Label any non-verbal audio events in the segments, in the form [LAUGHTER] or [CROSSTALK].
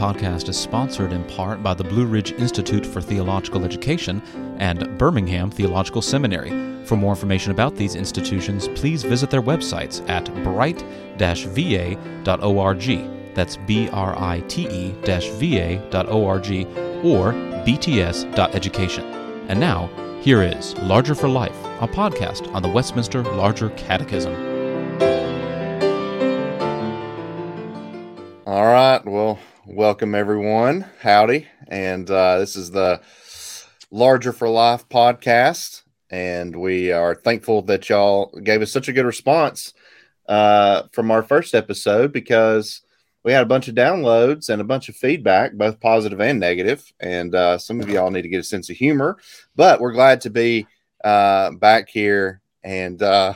podcast is sponsored in part by the Blue Ridge Institute for Theological Education and Birmingham Theological Seminary. For more information about these institutions, please visit their websites at bright va.org. That's B R I T E va.org or bts.education. And now, here is Larger for Life, a podcast on the Westminster Larger Catechism. Welcome everyone. Howdy. And uh, this is the Larger for Life podcast. And we are thankful that y'all gave us such a good response uh, from our first episode because we had a bunch of downloads and a bunch of feedback, both positive and negative. And uh, some of y'all need to get a sense of humor, but we're glad to be uh, back here. And uh,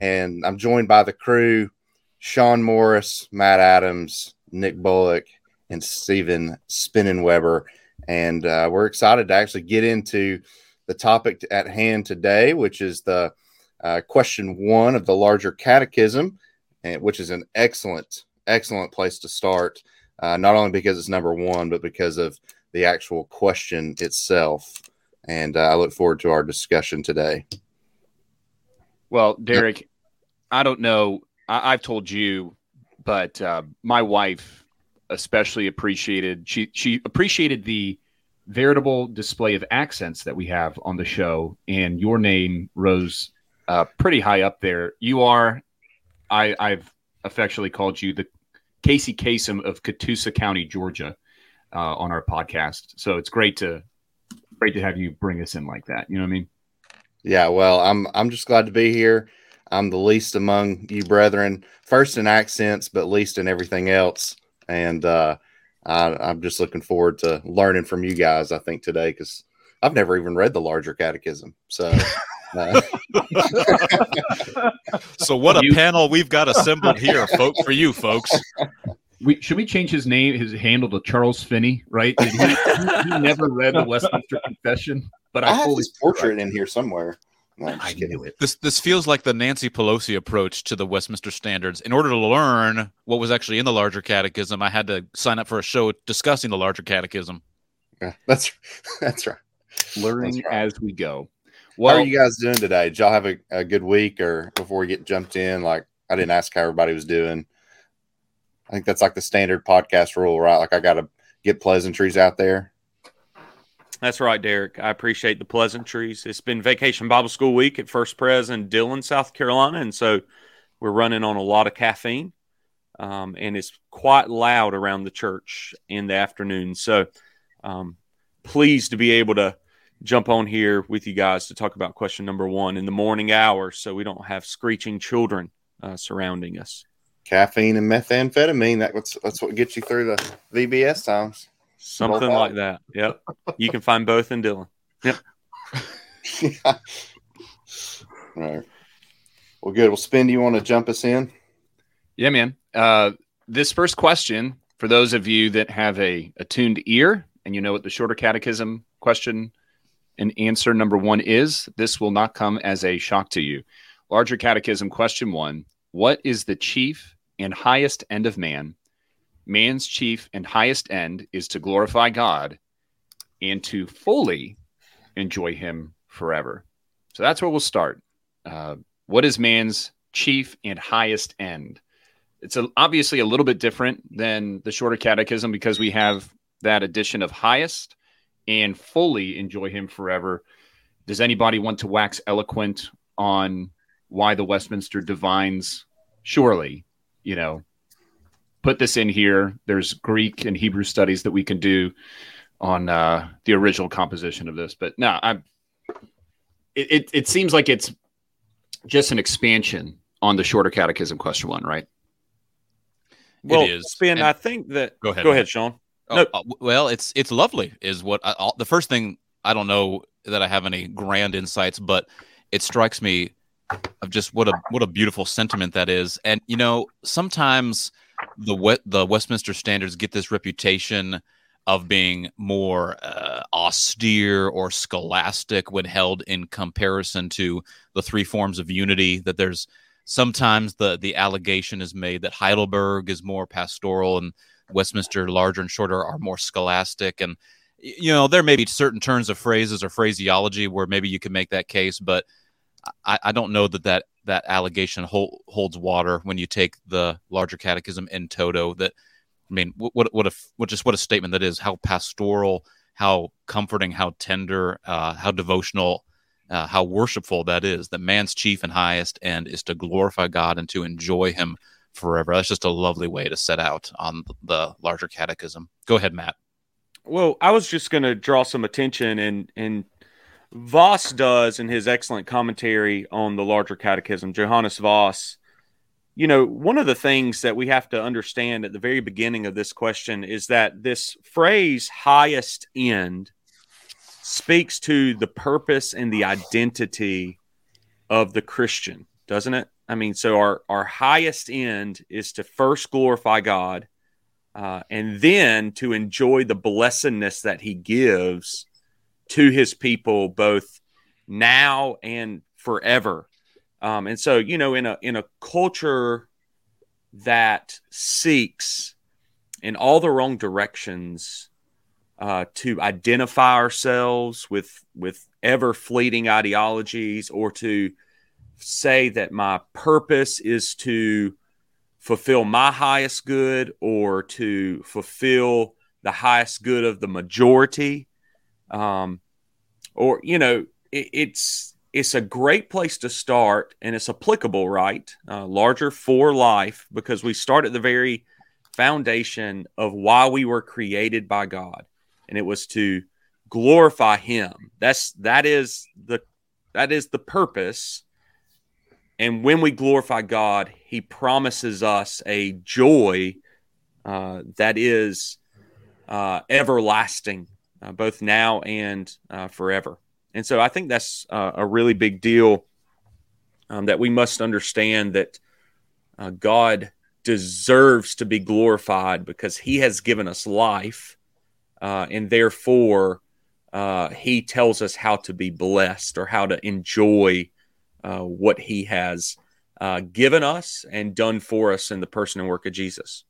and I'm joined by the crew Sean Morris, Matt Adams, Nick Bullock, and Stephen Spinnenweber. And uh, we're excited to actually get into the topic at hand today, which is the uh, question one of the larger catechism, and, which is an excellent, excellent place to start, uh, not only because it's number one, but because of the actual question itself. And uh, I look forward to our discussion today. Well, Derek, I don't know I, have told you, but uh, my wife especially appreciated she she appreciated the veritable display of accents that we have on the show, and your name rose uh, pretty high up there. You are, I, I've affectionately called you the Casey Kasem of Catoosa County, Georgia, uh, on our podcast. So it's great to great to have you bring us in like that. You know what I mean? Yeah. Well, I'm I'm just glad to be here. I'm the least among you brethren, first in accents, but least in everything else. And uh, I, am just looking forward to learning from you guys. I think today because I've never even read the larger catechism. So, uh. [LAUGHS] so what a you, panel we've got assembled here, folks, for you folks. We, should we change his name, his handle to Charles Finney? Right? He, he, he, never read the Westminster Confession, but I, I have his portrait in here somewhere. No, I knew it. This this feels like the Nancy Pelosi approach to the Westminster Standards. In order to learn what was actually in the larger catechism, I had to sign up for a show discussing the larger catechism. Yeah, that's [LAUGHS] that's right. Learning that's right. as we go. Well, how are you guys doing today? Did y'all have a, a good week or before we get jumped in? Like I didn't ask how everybody was doing. I think that's like the standard podcast rule, right? Like I gotta get pleasantries out there. That's right, Derek. I appreciate the pleasantries. It's been Vacation Bible School Week at First Pres in Dillon, South Carolina, and so we're running on a lot of caffeine, um, and it's quite loud around the church in the afternoon. So, um, pleased to be able to jump on here with you guys to talk about question number one in the morning hours, so we don't have screeching children uh, surrounding us. Caffeine and methamphetamine. That's that's what gets you through the VBS times. Something like that. Yep. You can find both in Dillon. Yep. [LAUGHS] yeah. Right. Well, good. Well, Spin, do you want to jump us in? Yeah, man. Uh, this first question, for those of you that have a attuned ear and you know what the shorter catechism question and answer number one is, this will not come as a shock to you. Larger catechism question one What is the chief and highest end of man? Man's chief and highest end is to glorify God and to fully enjoy Him forever. So that's where we'll start. Uh, what is man's chief and highest end? It's a, obviously a little bit different than the shorter catechism because we have that addition of highest and fully enjoy Him forever. Does anybody want to wax eloquent on why the Westminster Divines? Surely, you know, put this in here. There's Greek and Hebrew studies that we can do on uh, the original composition of this. But no, I'm. It, it, it seems like it's just an expansion on the shorter catechism question one, right? Well, it is. Spin. And, I think that. Go ahead. Go ahead, Sean. Oh, no. Uh, well, it's it's lovely. Is what I, all, the first thing. I don't know that I have any grand insights, but it strikes me of just what a what a beautiful sentiment that is. And you know, sometimes the the Westminster Standards get this reputation of being more uh, austere or scholastic when held in comparison to the three forms of unity. That there's sometimes the the allegation is made that Heidelberg is more pastoral and Westminster larger and shorter are more scholastic and you know there may be certain turns of phrases or phraseology where maybe you can make that case but i, I don't know that that that allegation hold, holds water when you take the larger catechism in toto that i mean what what a what just what a statement that is how pastoral how comforting how tender uh, how devotional uh, how worshipful that is that man's chief and highest end is to glorify god and to enjoy him forever. That's just a lovely way to set out on the larger catechism. Go ahead matt. Well, I was just going to draw some attention, and and Vos does in his excellent commentary on the larger catechism. Johannes Vos, you know, one of the things that we have to understand at the very beginning of this question is that this phrase "highest end" speaks to the purpose and the identity of the Christian, doesn't it? I mean, so our our highest end is to first glorify God uh, and then to enjoy the blessedness that he gives to his people both now and forever. Um, and so you know in a in a culture that seeks in all the wrong directions uh, to identify ourselves with with ever fleeting ideologies or to say that my purpose is to fulfill my highest good or to fulfill the highest good of the majority um, or you know it, it's it's a great place to start and it's applicable right? Uh, larger for life because we start at the very foundation of why we were created by god and it was to glorify him. That's that is the that is the purpose. And when we glorify God, He promises us a joy uh, that is uh, everlasting, uh, both now and uh, forever. And so I think that's uh, a really big deal um, that we must understand that uh, God deserves to be glorified because He has given us life, and therefore He tells us how to be blessed or how to enjoy uh, what he has uh, given us and done for us in the person and work of Jesus.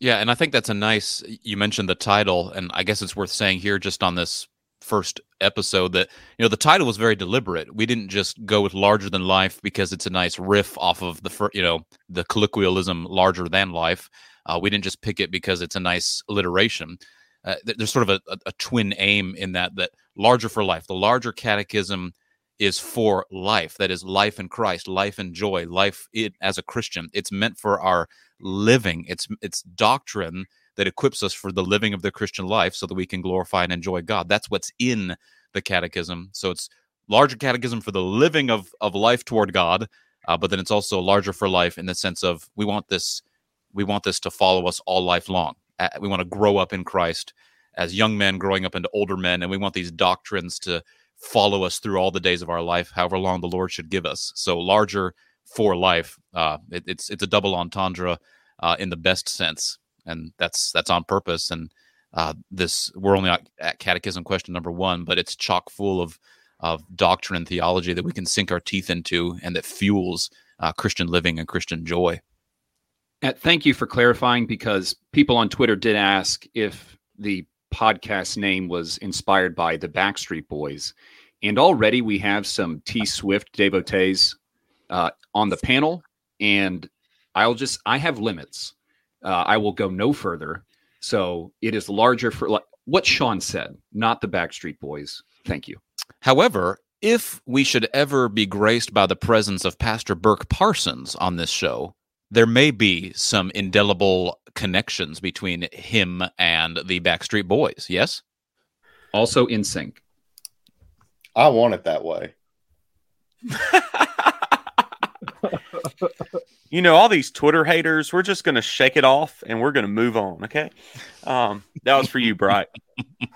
Yeah, and I think that's a nice. You mentioned the title, and I guess it's worth saying here, just on this first episode, that you know the title was very deliberate. We didn't just go with larger than life because it's a nice riff off of the fir- you know the colloquialism larger than life. Uh, we didn't just pick it because it's a nice alliteration. Uh, there's sort of a, a, twin aim in that that larger for life. The larger catechism is for life that is life in christ life and joy life it, as a christian it's meant for our living. It's it's doctrine that equips us for the living of the christian life so that we can glorify and enjoy god. That's what's in the catechism. So it's larger catechism for the living of of life toward god uh, but then it's also larger for life in the sense of we want this we want this to follow us all life long. Uh, we want to grow up in christ as young men growing up into older men and we want these doctrines to follow us through all the days of our life, however long the Lord should give us. So larger for life. Uh, it, it's it's a double entendre uh, in the best sense, and that's that's on purpose. And uh, this we're only at catechism question number one, but it's chock full of of doctrine and theology that we can sink our teeth into, and that fuels uh, Christian living and Christian joy. Uh, thank you for clarifying, because people on Twitter did ask if the podcast name was inspired by the Backstreet Boys. And already we have some T Swift devotees uh, on the panel. And I'll just, I have limits. Uh, I will go no further. So it is larger for like what Sean said, not the Backstreet Boys. Thank you. However, if we should ever be graced by the presence of Pastor Burk Parsons on this show, there may be some indelible connections between him and the Backstreet Boys. Yes. Also in sync. I want it that way. [LAUGHS] you know, all these Twitter haters, we're just going to shake it off and we're going to move on. Okay. Um, that was for you, Bright. [LAUGHS]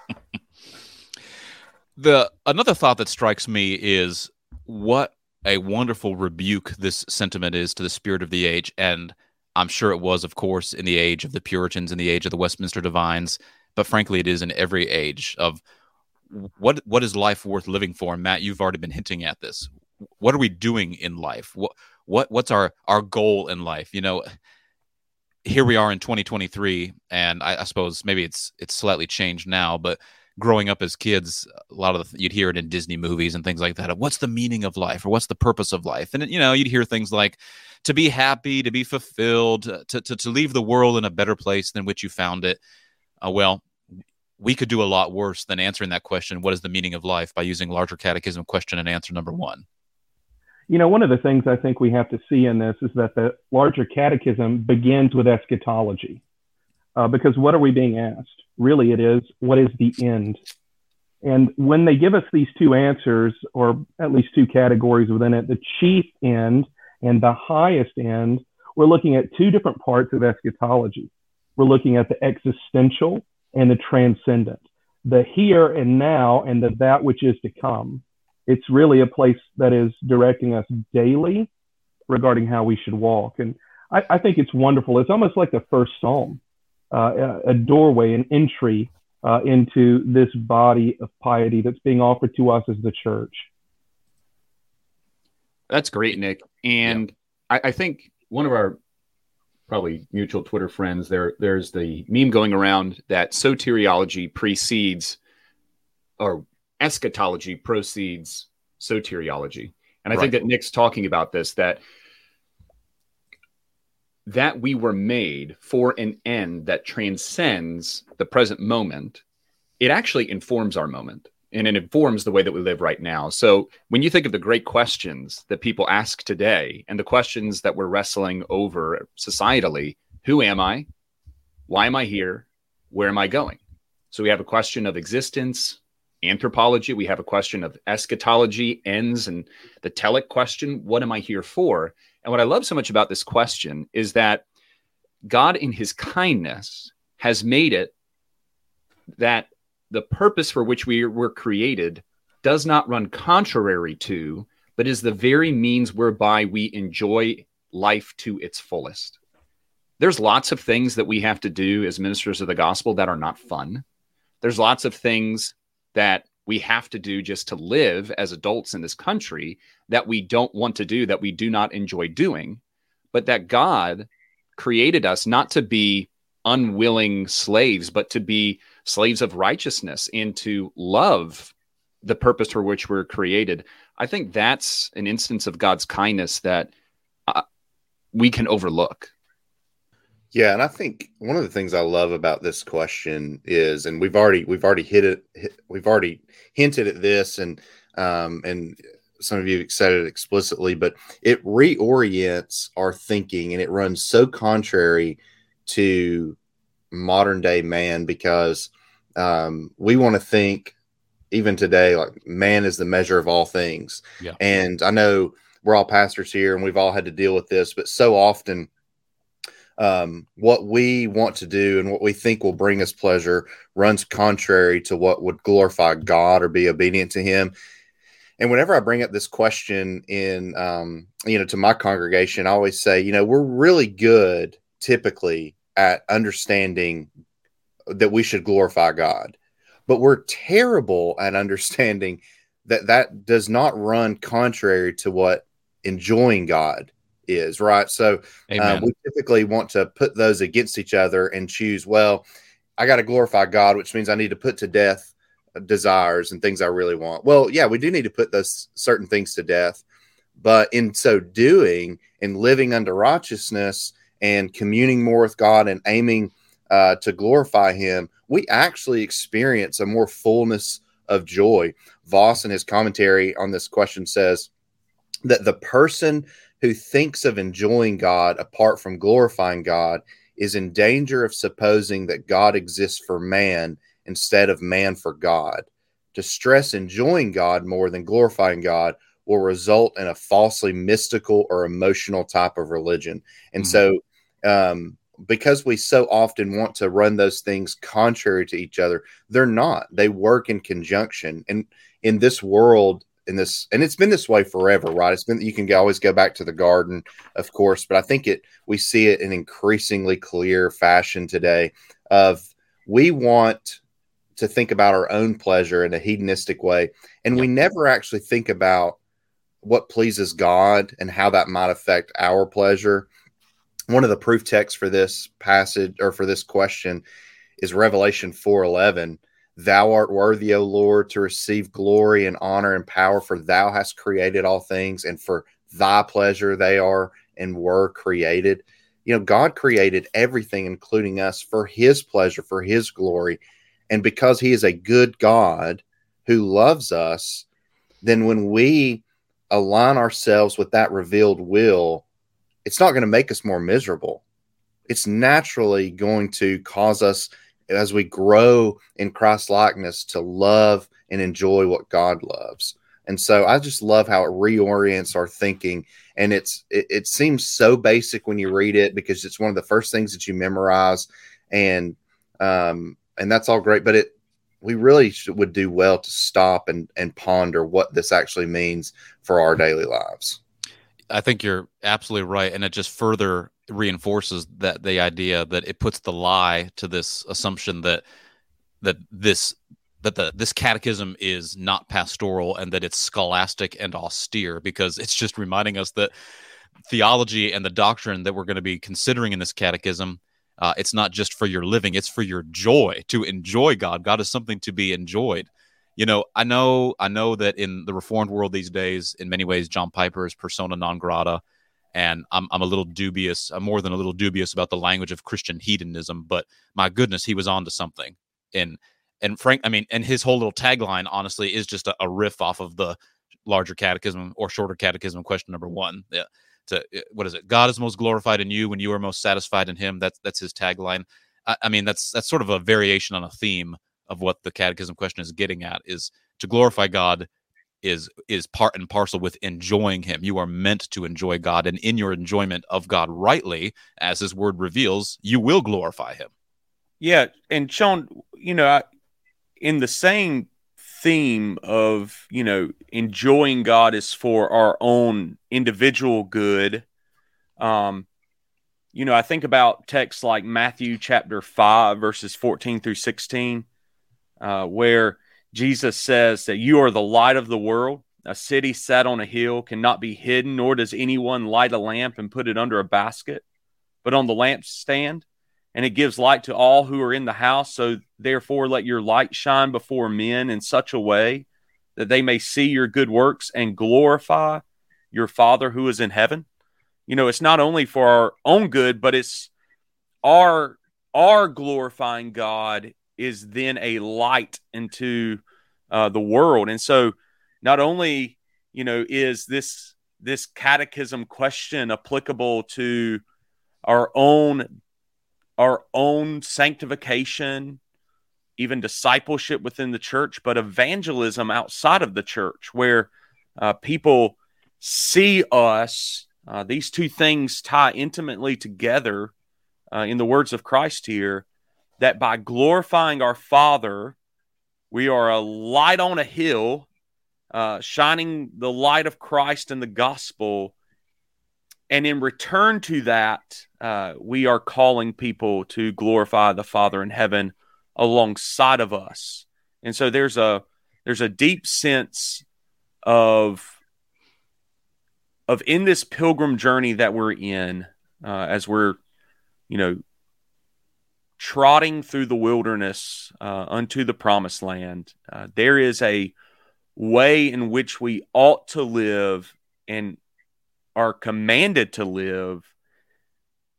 the another thought that strikes me is what a wonderful rebuke this sentiment is to the spirit of the age. And I'm sure it was, of course, in the age of the Puritans, in the age of the Westminster Divines, but frankly, it is in every age of what what is life worth living for? And Matt, you've already been hinting at this. What are we doing in life? What what what's our our goal in life? You know, here we are in 2023, and I, I suppose maybe it's it's slightly changed now, but growing up as kids, a lot of the, you'd hear it in Disney movies and things like that. What's the meaning of life or what's the purpose of life? And you know, you'd hear things like to be happy, to be fulfilled, to to, to leave the world in a better place than which you found it. Uh, well, we could do a lot worse than answering that question. What is the meaning of life? By using larger catechism question and answer number one. You know, one of the things I think we have to see in this is that the larger catechism begins with eschatology. Uh, because what are we being asked? really it is what is the end and when they give us these two answers or at least two categories within it the chief end and the highest end we're looking at two different parts of eschatology we're looking at the existential and the transcendent the here and now and the that which is to come it's really a place that is directing us daily regarding how we should walk and I, I think it's wonderful it's almost like the first psalm uh, a doorway, an entry uh, into this body of piety that's being offered to us as the church. That's great, Nick. And yeah. I, I, think one of our probably mutual Twitter friends there, there's the meme going around that soteriology precedes or eschatology proceeds soteriology. And I right. think that Nick's talking about this that that we were made for an end that transcends the present moment, it actually informs our moment and it informs the way that we live right now. So when you think of the great questions that people ask today and the questions that we're wrestling over societally, who am I? Why am I here? Where am I going? So we have a question of existence, anthropology, we have a question of eschatology, ends, and the telic question, what am I here for? And what I love so much about this question is that God, in his kindness, has made it that the purpose for which we were created does not run contrary to, but is the very means whereby we enjoy life to its fullest. There's lots of things that we have to do as ministers of the gospel that are not fun. There's lots of things that we have to do just to live as adults in this country that we don't want to do, that we do not enjoy doing, but that God created us not to be unwilling slaves, but to be slaves of righteousness and to love the purpose for which we're created. I think that's an instance of God's kindness that uh, we can overlook. Yeah, and I think one of the things I love about this question is, and we've already we've already hit it, hit, we've already hinted at this, and um, and some of you said it explicitly, but it reorients our thinking, and it runs so contrary to modern day man because um, we want to think even today like man is the measure of all things. Yeah. And I know we're all pastors here, and we've all had to deal with this, but so often um, what we want to do and what we think will bring us pleasure runs contrary to what would glorify God or be obedient to Him. And whenever I bring up this question in, um, you know, to my congregation, I always say, you know, we're really good typically at understanding that we should glorify God, but we're terrible at understanding that that does not run contrary to what enjoying God is, right? So um, we typically want to put those against each other and choose, well, I got to glorify God, which means I need to put to death desires and things I really want. Well, yeah, we do need to put those certain things to death. But in so doing and living under righteousness and communing more with God and aiming uh, to glorify Him, we actually experience a more fullness of joy. Vos, in his commentary on this question, says that the person who thinks of enjoying God apart from glorifying God is in danger of supposing that God exists for man instead of man for God. To stress enjoying God more than glorifying God will result in a falsely mystical or emotional type of religion. And mm-hmm. so, um, because we so often want to run those things contrary to each other, they're not. They work in conjunction. And in this world, in this and it's been this way forever right it's been you can always go back to the garden of course but i think it we see it in increasingly clear fashion today of we want to think about our own pleasure in a hedonistic way and we never actually think about what pleases god and how that might affect our pleasure one of the proof texts for this passage or for this question is Revelation 4:11. Thou art worthy, O Lord, to receive glory and honor and power, for thou hast created all things, and for thy pleasure they are and were created. You know, God created everything, including us, for his pleasure, for his glory. And because he is a good God who loves us, then when we align ourselves with that revealed will, it's not going to make us more miserable. It's naturally going to cause us, as we grow in Christ likeness, to love and enjoy what God loves. And so I just love how it reorients our thinking. And it's it, it seems so basic when you read it because it's one of the first things that you memorize, and um, and that's all great. But it we really should, would do well to stop and and ponder what this actually means for our daily lives. I think you're absolutely right, and it just further reinforces that the idea that it puts the lie to this assumption that that this that the this catechism is not pastoral and that it's scholastic and austere because it's just reminding us that theology and the doctrine that we're going to be considering in this catechism uh, it's not just for your living it's for your joy to enjoy god. God is something to be enjoyed. You know i know i know that in the reformed world these days in many ways john piper is persona non grata and I'm, I'm a little dubious i'm more than a little dubious about the language of christian hedonism but my goodness he was on to something and and Frank, I mean, and his whole little tagline, honestly, is just a, a riff off of the larger catechism or shorter catechism question number one. Yeah. To, uh, what is it? God is most glorified in you when you are most satisfied in Him. That's that's his tagline. I, I mean, that's that's sort of a variation on a theme of what the catechism question is getting at: is to glorify God is is part and parcel with enjoying him you are meant to enjoy god and in your enjoyment of god rightly as his word reveals you will glorify him yeah and sean you know I, in the same theme of you know enjoying God is for our own individual good. Um, you know, I think about texts like Matthew chapter five verses fourteen through sixteen, uh, where Jesus says that you are the light of the world. A city set on a hill cannot be hidden, nor does anyone light a lamp and put it under a basket, but on the lampstand and it gives light to all who are in the house. So therefore, let your light shine before men in such a way that they may see your good works and glorify your Father who is in heaven. You know, it's not only for our own good, but it's our our glorifying God is then a light into uh, the world, and so not only you know is this this catechism question applicable to our own our own sanctification, even discipleship within the church, but evangelism outside of the church, where uh, people see us. Uh, these two things tie intimately together uh, in the words of Christ here that by glorifying our Father, we are a light on a hill, uh, shining the light of Christ and the gospel and in return to that, uh, we are calling people to glorify the Father in heaven alongside of us. And so there's a there's a deep sense of of in this pilgrim journey that we're in, uh, as we're you know trotting through the wilderness uh, unto the promised land, uh, there is a way in which we ought to live and are commanded to live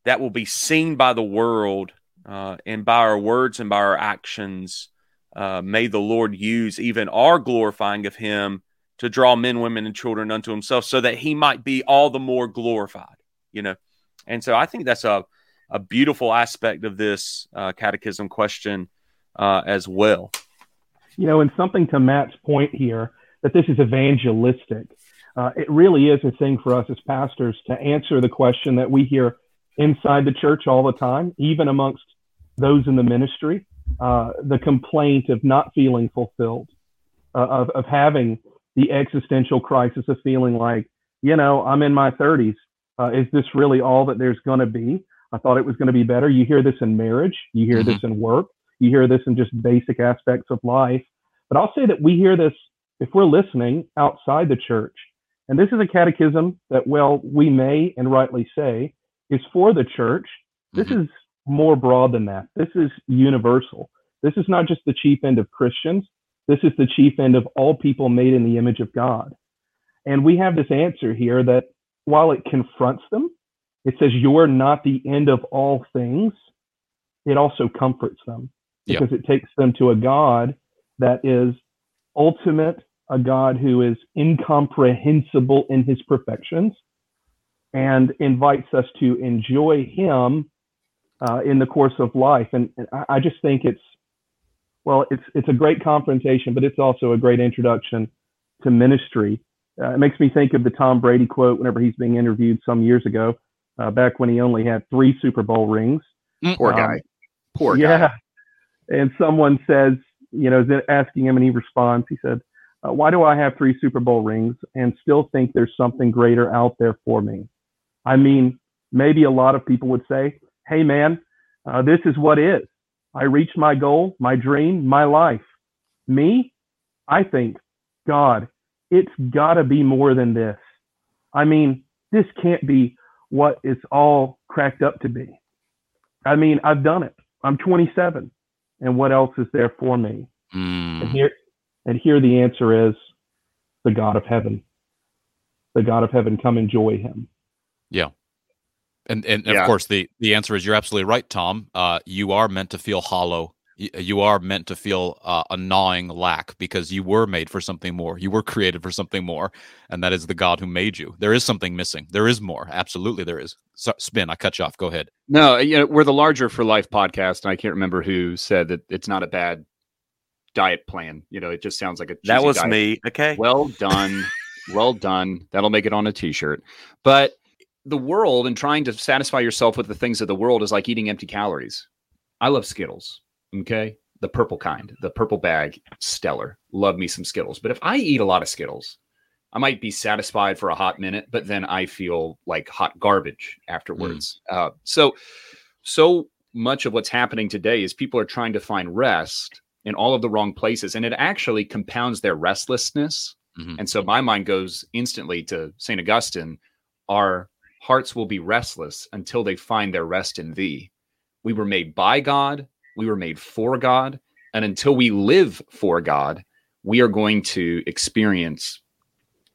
that will be seen by the world uh, and by our words and by our actions. Uh, may the Lord use even our glorifying of Him to draw men, women, and children unto Himself, so that He might be all the more glorified. You know, and so I think that's a a beautiful aspect of this uh, catechism question uh, as well. You know, and something to Matt's point here that this is evangelistic uh, it really is a thing for us as pastors to answer the question that we hear inside the church all the time, even amongst those in the ministry, uh, the complaint of not feeling fulfilled, uh, of, of having the existential crisis of feeling like, you know, I'm in my 30s. Uh, is this really all that there's going to be? I thought it was going to be better. You hear this in marriage, you hear mm-hmm. this in work, you hear this in just basic aspects of life. But I'll say that we hear this if we're listening outside the church. And this is a catechism that, well, we may and rightly say is for the church. This Mhm. is more broad than that. This is universal. This is not just the chief end of Christians. This is the chief end of all people made in the image of God. And we have this answer here that while it confronts them, it says, You're not the end of all things. It also comforts them because it takes them to a God that is ultimate, a God who is incomprehensible in his perfections, and invites us to enjoy him uh, in the course of life. And, and I, I just think it's, well, it's, it's a great confrontation, but it's also a great introduction to ministry. Uh, it makes me think of the Tom Brady quote whenever he's being interviewed some years ago, uh, back when he only had three Super Bowl rings. Poor Um, guy. Poor yeah. guy. And someone says, you know, is asking him, and he responds. He said, uh, "Why do I have three Super Bowl rings and still think there's something greater out there for me?" I mean, maybe a lot of people would say, "Hey, man, uh, this is what is. I reached my goal, my dream, my life. Me, I think, God, it's got to be more than this. I mean, this can't be what it's all cracked up to be. I mean, I've done it. I'm 27, and what else is there for me? And Mm. here, and here the answer is the God of heaven. The God of heaven, come enjoy Him. Yeah. And and Yeah. of course the the answer is you're absolutely right, Tom. Uh, you are meant to feel hollow. Y- You are meant to feel uh, a gnawing lack because you were made for something more. You were created for something more, and that is the God who made you. There is something missing. There is more. Absolutely, there is. So, spin. I cut you off. Go ahead. No, you know, we're the larger for life podcast, and I can't remember who said that it's not a bad diet plan. You know, it just sounds like a That was diet. me. Okay. Well done. well done. That'll make it on a t-shirt. But the world and trying to satisfy yourself with the things of the world is like eating empty calories. I love Skittles. Okay. The purple kind, the purple bag, stellar. Love me some Skittles. But if I eat a lot of Skittles, I might be satisfied for a hot minute, but then I feel like hot garbage afterwards. Uh, so, so much of what's happening today is people are trying to find rest in all of the wrong places, and it actually compounds their restlessness. Mhm. And so my mind goes instantly to St. Augustine our hearts will be restless until they find their rest in thee. We were made by God, we were made for God, and until we live for God, we are going to experience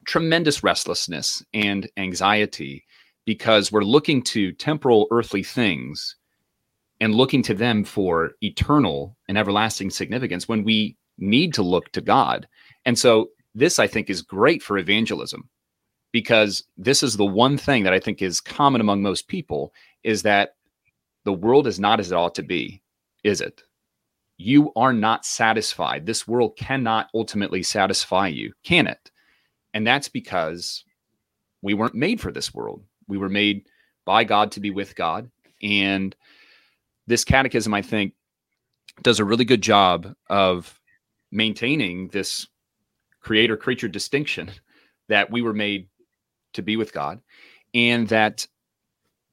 tremendous restlessness and anxiety because we're looking to temporal earthly things and looking to them for eternal and everlasting significance when we need to look to God. And so this I think is great for evangelism because this is the one thing that I think is common among most people is that the world is not as it ought to be, is it? You are not satisfied. This world cannot ultimately satisfy you, can it? And that's because we weren't made for this world. We were made by God to be with God. And this catechism, I think, does a really good job of maintaining this creator creature distinction [LAUGHS] that we were made to be with God and that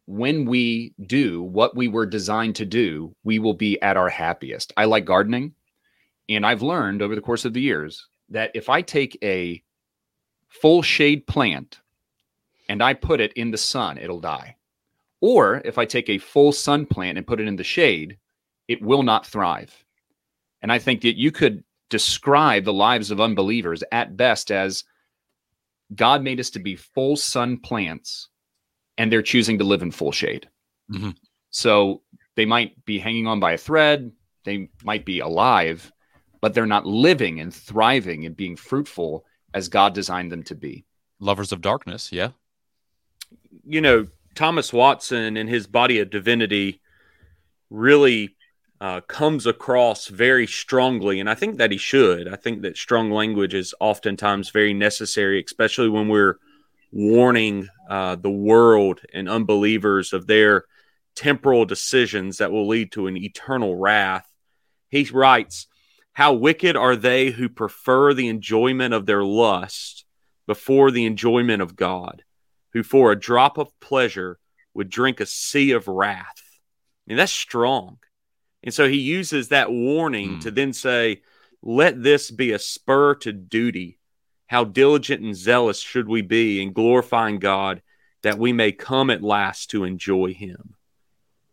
when we do what we were designed to do, we will be at our happiest. I like gardening, and I've learned over the course of the years that if I take a full shade plant and I put it in the sun, it'll die. Or if I take a full sun plant and put it in the shade, it will not thrive. And I think that you could describe the lives of unbelievers at best as God made us to be full sun plants and they're choosing to live in full shade. Mhm. So they might be hanging on by a thread, they might be alive, but they're not living and thriving and being fruitful as God designed them to be. Lovers of darkness. Yeah. you know, Thomas Watson and his body of divinity really uh, comes across very strongly. And I think that he should. I think that strong language is oftentimes very necessary, especially when we're warning uh, the world and unbelievers of their temporal decisions that will lead to an eternal wrath. He writes, How wicked are they who prefer the enjoyment of their lust before the enjoyment of God, who for a drop of pleasure would drink a sea of wrath. I mean, that's strong. And so he uses that warning Hmm. to then say, Let this be a spur to duty. How diligent and zealous should we be in glorifying God that we may come at last to enjoy him.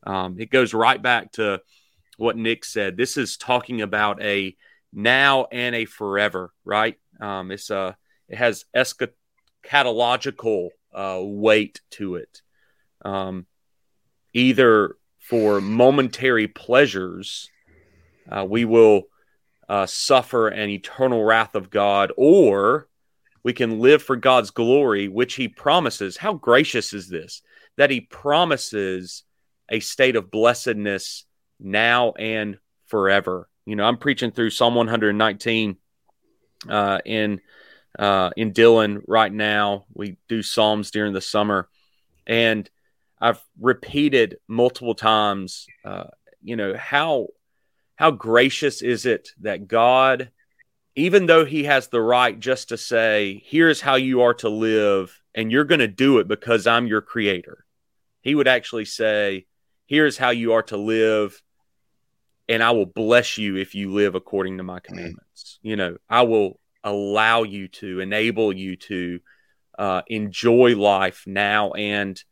Um, it goes right back to what Nick said. This is talking about a now and a forever, right? Um, it's a it has eschatological uh, weight to it. Um, either for momentary pleasures, uh, we will uh, suffer an eternal wrath of God, or we can live for God's glory, which He promises. How gracious is this? That He promises a state of blessedness now and forever. You know, I'm preaching through Psalm 119 uh, in uh, in Dillon right now. We do Psalms during the summer, and I've repeated multiple times. Uh, you know how how gracious is it that God, even though He has the right just to say, "Here's how you are to live," and you're going to do it because I'm your Creator, He would actually say, "Here's how you are to live." And I will bless you if you live according to my commandments. You know, I will allow you to enable you to uh, enjoy life now and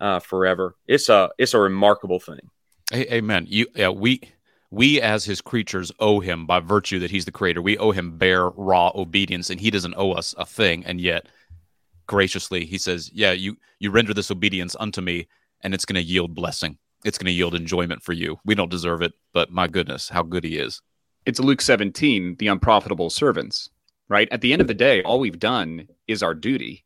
uh, forever. It's a it's a remarkable thing. Amen. You yeah we we as his creatures owe him by virtue that he's the creator. We owe him bare raw obedience, and he doesn't owe us a thing. And yet, graciously, he says, "Yeah, you you render this obedience unto me, and it's going to yield blessing. It's going to yield enjoyment for you. We don't deserve it, but my goodness, how good he is." It's Luke 17, the unprofitable servants right? At the end of the day, all we've done is our duty,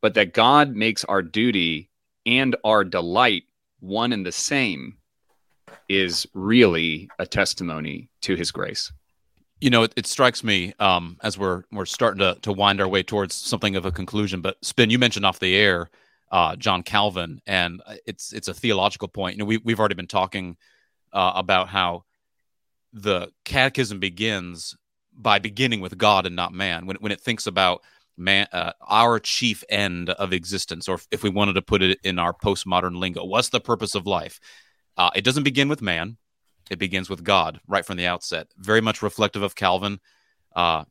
but that God makes our duty and our delight one and the same is really a testimony to his grace. You know, it, it strikes me um, as we're we're starting to to wind our way towards something of a conclusion. But Spin, you mentioned off the air, uh, John Calvin, and it's it's a theological point. You know, we we've already been talking uh, about how the catechism begins by beginning with God and not man. When when it thinks about man, uh, our chief end of existence, or if we wanted to put it in our postmodern lingo, what's the purpose of life? Uh, it doesn't begin with man; it begins with God right from the outset. Very much reflective of Calvin. Uh,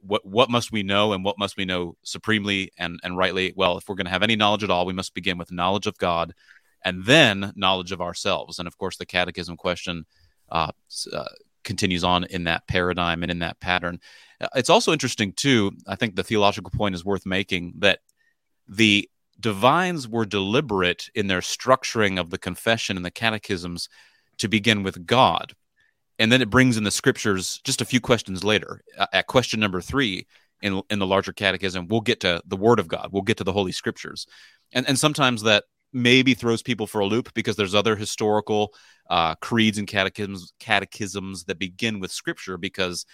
what what must we know, and what must we know supremely and and rightly? Well, if we're going to have any knowledge at all, we must begin with knowledge of God, and then knowledge of ourselves. And of course, the Catechism question uh, uh, continues on in that paradigm and in that pattern. Uh, it's also interesting, too. I think the theological point is worth making that the divines were deliberate in their structuring of the confession and the catechisms to begin with God. And then it brings in the scriptures just a few questions later. At question number three in, in the larger catechism, we'll get to the Word of God, we'll get to the Holy Scriptures. And, and sometimes that maybe throws people for a loop because there's other historical uh, creeds and catechisms catechisms that begin with scripture because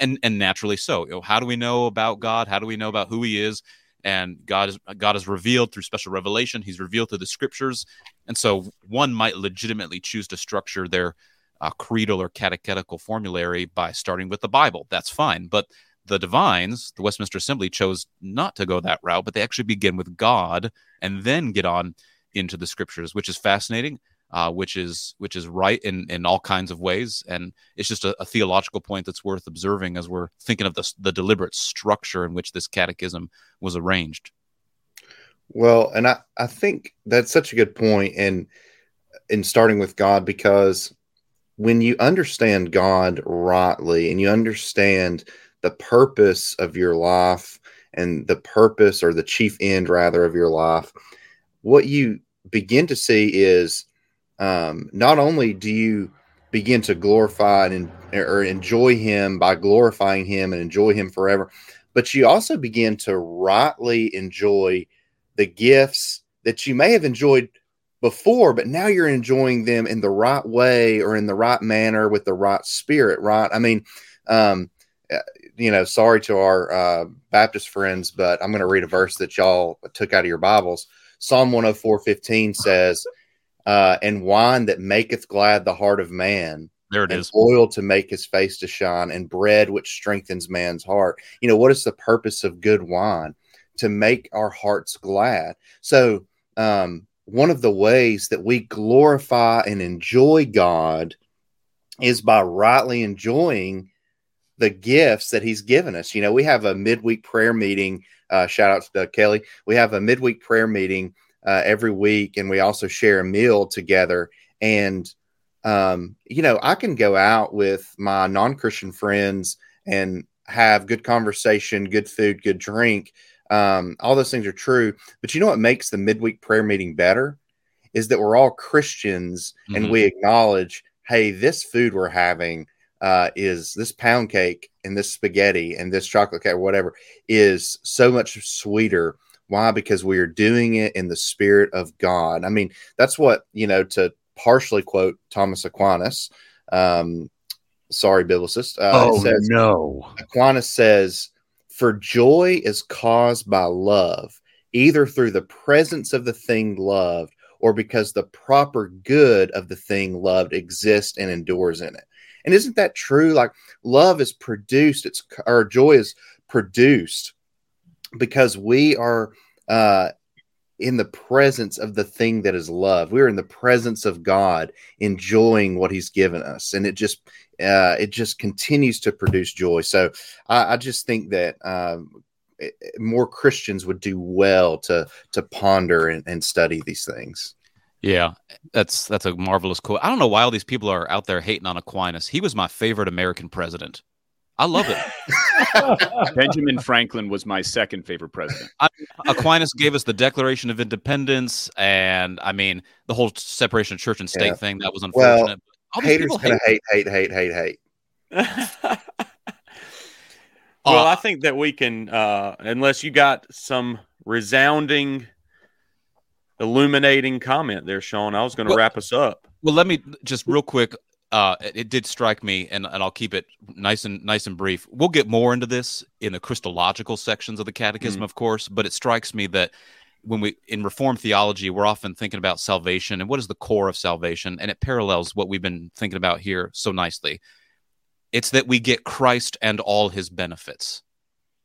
and and naturally so you know how do we know about god how do we know about who he is and god is god is revealed through special revelation. He's revealed through the scriptures. And so one might legitimately choose to structure their uh, creedal or catechetical formulary by starting with the bible. That's fine. But the divines the westminster assembly chose not to go that route but they actually begin with god and then get on into the scriptures, which is fascinating, uh, which is which is right in in all kinds of ways, and it's just a, a, theological point that's worth observing as we're thinking of the the deliberate structure in which this catechism was arranged. Well, and I I think that's such a good point, and in starting with God because when you understand God rightly and you understand the purpose of your life and the purpose or the chief end rather of your life what you begin to see is um, not only do you begin to glorify and or enjoy him by glorifying him and enjoy him forever but you also begin to rightly enjoy the gifts that you may have enjoyed before but now you're enjoying them in the right way or in the right manner with the right spirit right? I mean um, uh, you know sorry to our uh, baptist friends but i'm going to read a verse that y'all took out of your bibles. Psalm 104 15 says, uh, and wine that maketh glad the heart of man. There it is. Oil to make his face to shine, and bread which strengthens man's heart. You know, what is the purpose of good wine? To make our hearts glad. So, um, one of the ways that we glorify and enjoy God is by rightly enjoying the gifts that He's given us. You know, we have a midweek prayer meeting uh, shout out to Doug Kelly. We have a midweek prayer meeting uh, every week, and we also share a meal together. And um, you know, I can go out with my non-Christian friends and have good conversation, good food, good drink. Um, all those things are true. But you know what makes the midweek prayer meeting better is that we're all Christians mm-hmm. and we acknowledge, hey, this food we're having uh, is this pound cake and this spaghetti and this chocolate cake or whatever is so much sweeter. Why? Because we are doing it in the spirit of God. I mean, that's what, you know, to partially quote Thomas Aquinas. Um, sorry, biblicist. Uh, oh, says, no. Aquinas says, For joy is caused by love, either through the presence of the thing loved or because the proper good of the thing loved exists and endures in it. And isn't that true? Like love is produced, it's our joy is produced because we are uh, in the presence of the thing that is love. We're in the presence of God, enjoying what He's given us, and it just uh, it just continues to produce joy. So I, I just think that um, it, more Christians would do well to to ponder and, and study these things. Yeah, that's that's a marvelous quote. I don't know why all these people are out there hating on Aquinas. He was my favorite American president. I love it. [LAUGHS] Benjamin Franklin was my second favorite president. I, Aquinas gave us the Declaration of Independence, and I mean the whole separation of church and state yeah. thing. That was unfortunate. Well, haters gonna hate, hate, hate, hate, hate, hate. [LAUGHS] well, uh, I think that we can, uh, unless you got some resounding, illuminating comment there, Sean. I was going to well, wrap us up. Well, let me just real quick uh, it did strike me, and, and I'll keep it nice and nice and brief. We'll get more into this in the Christological sections of the Catechism, mm. of course, but it strikes me that when we in Reformed theology, we're often thinking about salvation and what is the core of salvation, and it parallels what we've been thinking about here so nicely. It's that we get Christ and all His benefits,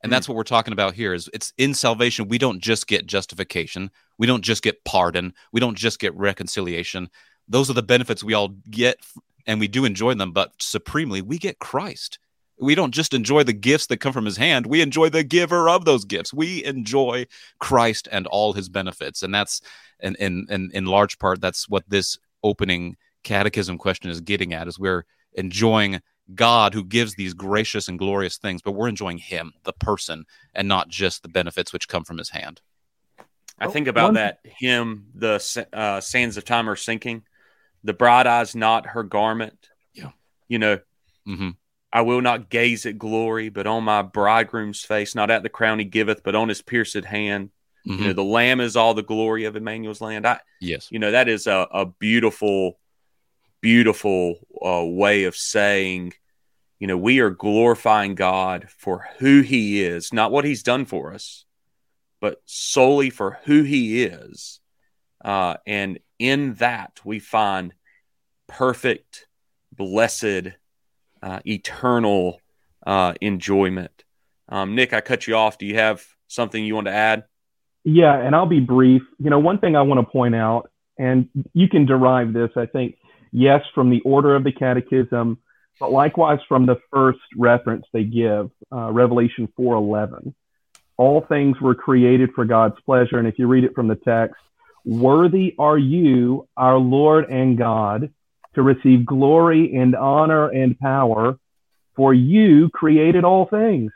and mm. that's what we're talking about here. Is it's in salvation we don't just get justification, we don't just get pardon, we don't just get reconciliation those are the benefits we all get and we do enjoy them, but supremely, we get Christ. We don't just enjoy the gifts that come from his hand, we enjoy the giver of those gifts. We enjoy Christ and all his benefits. And that's, and in, in, in large part, that's what this opening catechism question is getting at is we're enjoying God who gives these gracious and glorious things, but we're enjoying him, the person, and not just the benefits which come from his hand. I think about One, that hymn, the uh, sands of time are sinking the bright eyes not her garment. Yeah. You know, mm-hmm. I will not gaze at glory, but on my bridegroom's face, not at the crown he giveth, but on his pierced hand. Mm-hmm. You know, the lamb is all the glory of Emmanuel's land. I, yes. You know, that is a, a beautiful, beautiful uh, way of saying, you know, we are glorifying God for who he is, not what he's done for us, but solely for who he is. Uh, and in that we find perfect, blessed, uh, eternal uh, enjoyment. Um, Nick, I cut you off. Do you have something you want to add? Yeah, and I'll be brief. You know, one thing I want to point out, and you can derive this, I think, yes, from the order of the catechism, but likewise from the first reference they give, uh, Revelation 4:11. All things were created for God's pleasure, and if you read it from the text, Worthy are you, our Lord and God, to receive glory and honor and power, for you created all things,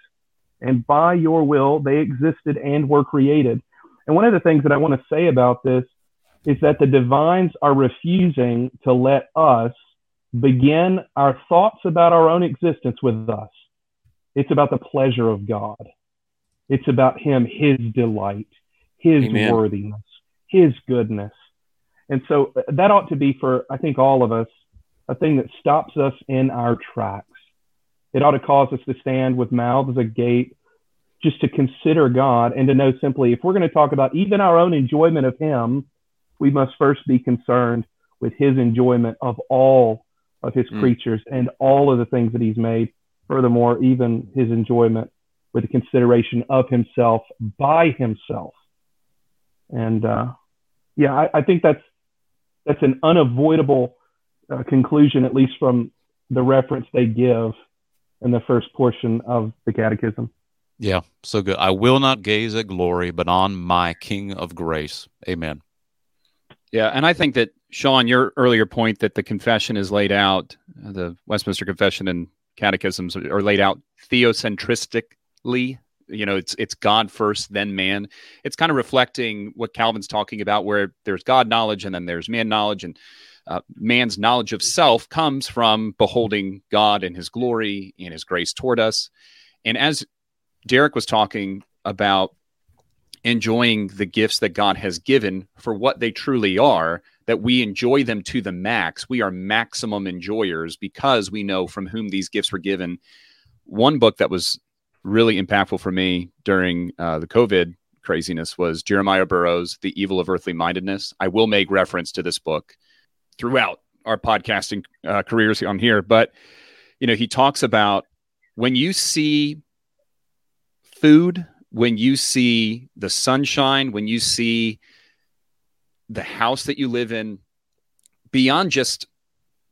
and by your will they existed and were created. And one of the things that I want to say about this is that the divines are refusing to let us begin our thoughts about our own existence with us. It's about the pleasure of God. It's about Him, His delight, His Amen. worthiness his goodness. And so uh, that ought to be for, I think, all of us, a thing that stops us in our tracks. It ought to cause us to stand with mouths agape, just to consider God and to know simply if we're going to talk about even our own enjoyment of Him, we must first be concerned with His enjoyment of all of His mm. creatures and all of the things that He's made. Furthermore, even His enjoyment with the consideration of Himself by Himself. And uh, yeah, I, I, think that's that's an unavoidable uh, conclusion, at least from the reference they give in the first portion of the Catechism. Yeah, so good. I will not gaze at glory, but on my King of grace. Amen. Yeah, and I think that Sean, your earlier point that the confession is laid out, uh, the Westminster Confession and Catechisms are laid out theocentristically. You know, it's it's God first, then man. It's kind of reflecting what Calvin's talking about, where there's God knowledge and then there's man knowledge, and uh, man's knowledge of self comes from beholding God and His glory and His grace toward us. And as Derek was talking about enjoying the gifts that God has given for what they truly are, that we enjoy them to the max. We are maximum enjoyers because we know from whom these gifts were given. One book that was really impactful for me during uh, the COVID craziness was Jeremiah Burroughs' The Evil of Earthly Mindedness. I will make reference to this book throughout our podcasting uh, careers on here, but you know, he talks about when you see food, when you see the sunshine, when you see the house that you live in, beyond just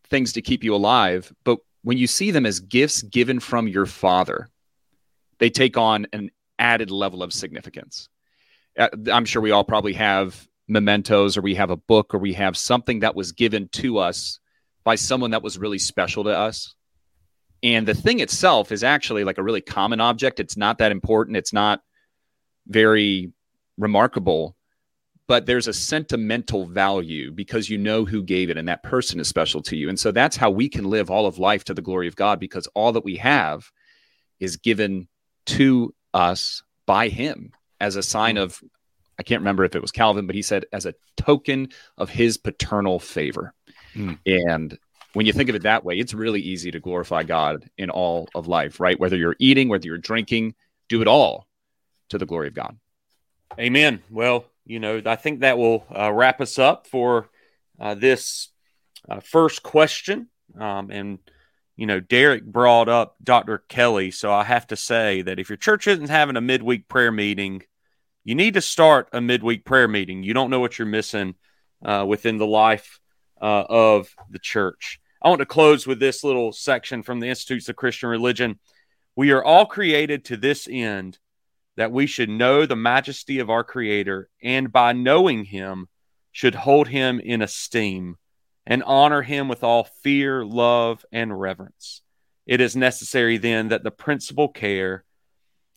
things to keep you alive, but when you see them as gifts given from your father, they take on an added level of significance. Uh, I'm sure we all probably have mementos or we have a book or we have something that was given to us by someone that was really special to us. And the thing itself is actually like a really common object. It's not that important. It's not very remarkable, but there's a sentimental value because you know who gave it and that person is special to you. And so that's how we can live all of life to the glory of God because all that we have is given to us by him as a sign of I can't remember if it was Calvin, but he said as a token of his paternal favor. Mm. And when you think of it that way, it's really easy to glorify God in all of life, right? Whether you're eating, whether you're drinking, do it all to the glory of God. Amen. Well, you know, I think that will uh, wrap us up for uh, this uh, first question. Um, and, you know, Derek brought up Dr. Kelly. So I have to say that if your church isn't having a midweek prayer meeting, you need to start a midweek prayer meeting. You don't know what you're missing uh, within the life uh, of the church. I want to close with this little section from the Institutes of Christian Religion. We are all created to this end that we should know the majesty of our Creator, and by knowing Him, should hold Him in esteem and honor Him with all fear, love, and reverence. It is necessary then that the principal care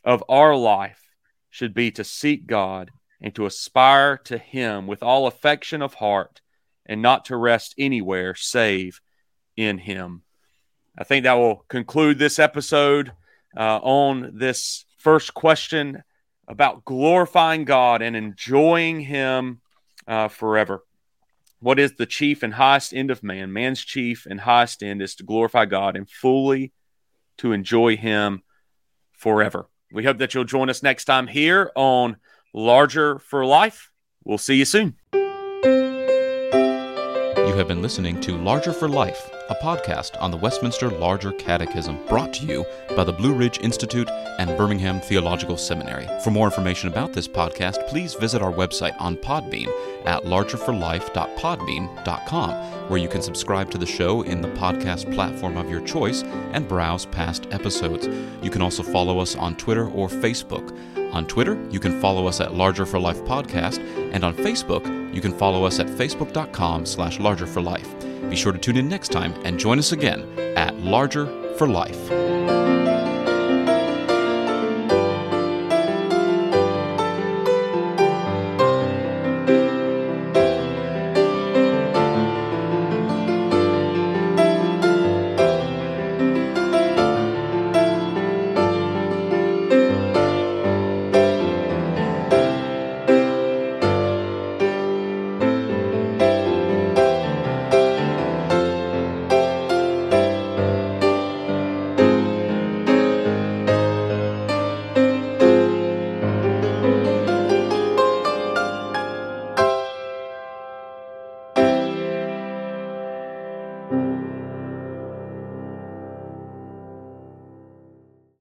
of our life should be to seek God and to aspire to Him with all affection of heart and not to rest anywhere save in Him. I think that will conclude this episode uh, on this first question about glorifying God and enjoying Him uh, forever. What is the chief and highest end of man? Man's chief and highest end is to glorify God and fully to enjoy Him forever. We hope that you'll join us next time here on Larger for Life. We'll see you soon. Have been listening to Larger for Life a podcast on the Westminster Larger Catechism brought to you by the Blue Ridge Institute and Birmingham Theological Seminary. For more information about this podcast, please visit our website on Podbean at largerforlife.podbean.com, where you can subscribe to the show in the podcast platform of your choice and browse past episodes. You can also follow us on Twitter or Facebook. On Twitter, you can follow us at Larger for Life Podcast, and on Facebook, you can follow us at facebook.com slash larger for life. Be sure to tune in next time and join us again at Larger for Life.